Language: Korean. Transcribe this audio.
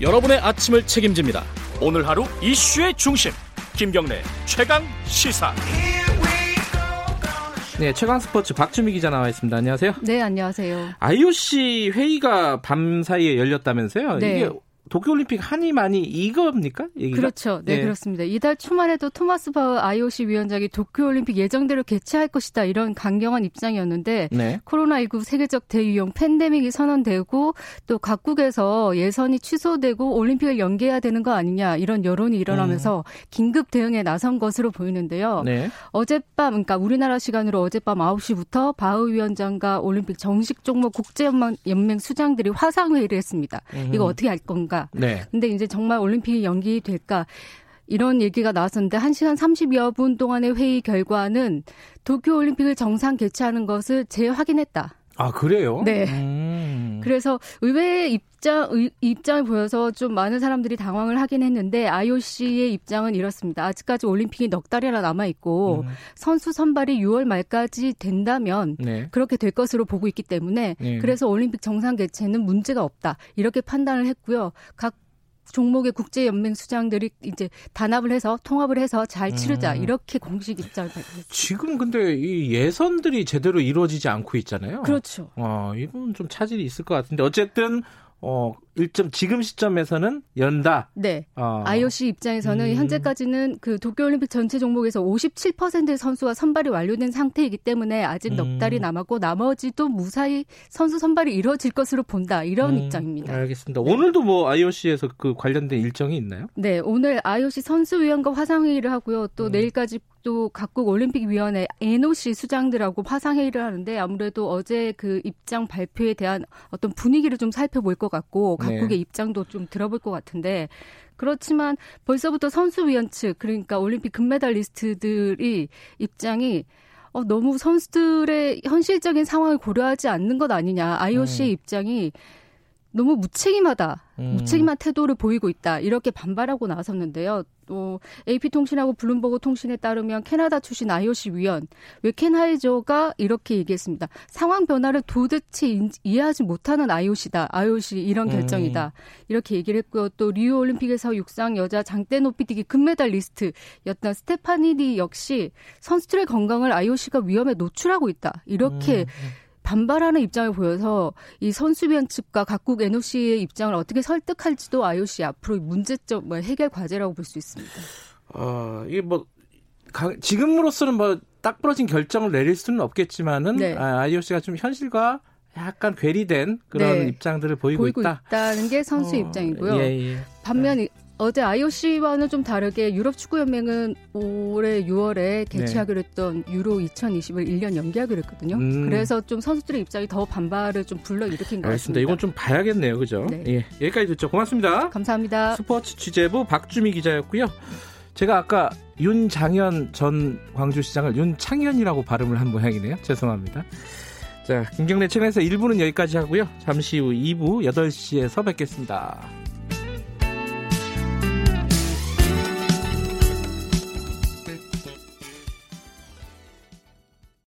여러분의 아침을 책임집니다. 오늘 하루 이슈의 중심 김경래 최강 시사. 네, 최강 스포츠 박주미 기자 나와 있습니다. 안녕하세요. 네, 안녕하세요. IOC 회의가 밤 사이에 열렸다면서요? 네. 이게 도쿄올림픽 한이 많이 이겁니까? 얘기가? 그렇죠. 네, 네. 그렇습니다. 이달 초만 해도 토마스 바흐 IOC 위원장이 도쿄올림픽 예정대로 개최할 것이다 이런 강경한 입장이었는데 네. 코로나19 세계적 대유행 팬데믹이 선언되고 또 각국에서 예선이 취소되고 올림픽을 연기해야 되는 거 아니냐 이런 여론이 일어나면서 긴급 대응에 나선 것으로 보이는데요. 네. 어젯밤, 그러니까 우리나라 시간으로 어젯밤 9시부터 바흐 위원장과 올림픽 정식 종목 국제연맹 연맹 수장들이 화상 회의를 했습니다. 이거 어떻게 할 건가? 네. 근데 이제 정말 올림픽이 연기될까? 이런 얘기가 나왔었는데 1시간 30여 분 동안의 회의 결과는 도쿄 올림픽을 정상 개최하는 것을 재확인했다. 아, 그래요? 네. 음. 그래서 의외의 입장 의- 입장을 보여서 좀 많은 사람들이 당황을 하긴 했는데 IOC의 입장은 이렇습니다. 아직까지 올림픽이 넉 달이나 남아 있고 음. 선수 선발이 6월 말까지 된다면 네. 그렇게 될 것으로 보고 있기 때문에 네. 그래서 올림픽 정상 개최는 문제가 없다 이렇게 판단을 했고요. 각 종목의 국제 연맹 수장들이 이제 단합을 해서 통합을 해서 잘 치르자 음. 이렇게 공식 입장을 발표했습니다. 지금 근데 이 예선들이 제대로 이루어지지 않고 있잖아요. 그렇죠. 어, 이건 좀 차질이 있을 것 같은데 어쨌든 어, 일점 지금 시점에서는 연다. 네. 어. IOC 입장에서는 음. 현재까지는 그 도쿄올림픽 전체 종목에서 57%의 선수가 선발이 완료된 상태이기 때문에 아직 음. 넉 달이 남았고 나머지도 무사히 선수 선발이 이루어질 것으로 본다 이런 음, 입장입니다. 알겠습니다. 오늘도 뭐 IOC에서 그 관련된 일정이 있나요? 네, 오늘 IOC 선수위원과 화상회의를 하고요. 또 음. 내일까지 또 각국 올림픽위원회 NOC 수장들하고 화상회의를 하는데 아무래도 어제 그 입장 발표에 대한 어떤 분위기를 좀 살펴볼 것 같고 네. 각국의 입장도 좀 들어볼 것 같은데 그렇지만 벌써부터 선수위원 측 그러니까 올림픽 금메달리스트들이 입장이 어, 너무 선수들의 현실적인 상황을 고려하지 않는 것 아니냐. IOC의 음. 입장이 너무 무책임하다. 음. 무책임한 태도를 보이고 있다. 이렇게 반발하고 나섰는데요. 또 AP통신하고 블룸버그 통신에 따르면 캐나다 출신 IOC 위원 웨켄하이저가 이렇게 얘기했습니다. 상황 변화를 도대체 인- 이해하지 못하는 IOC다. IOC 이런 음. 결정이다. 이렇게 얘기를 했고요. 또 리우 올림픽에서 육상 여자 장대 높이뛰기 금메달리스트였던 스테파니디 역시 선수들의 건강을 IOC가 위험에 노출하고 있다. 이렇게 음. 반발하는 입장을 보여서 이 선수위원 측과 각국 NOC의 입장을 어떻게 설득할지도 IOC 앞으로 문제점 뭐 해결 과제라고 볼 수 있습니다. 어, 이게 뭐 가- 지금으로서는 뭐 딱 부러진 결정을 내릴 수는 없겠지만은 네. 아, IOC가 좀 현실과 약간 괴리된 그런 네. 입장들을 보이고, 보이고 있다. 있다는 게 선수 의 어, 입장이고요. 예, 예. 반면 이- 어제 IOC와는 좀 다르게 유럽 축구 연맹은 올해 6월에 개최하기로 했던 유로 2020을 1년 연기하기로 했거든요. 음. 그래서 좀 선수들의 입장이 더 반발을 좀 불러일으킨 것. 같습니다. 이건 좀 봐야겠네요. 그죠? 네. 예. 여기까지 듣죠. 고맙습니다. 감사합니다. 스포츠 취재부 박주미 기자였고요. 제가 아까 윤장현 전 광주시장을 윤창현이라고 발음을 한 모양이네요. 죄송합니다. 자, 김경래 채널에서 1부는 여기까지 하고요. 잠시 후 2부 8시에서 뵙겠습니다.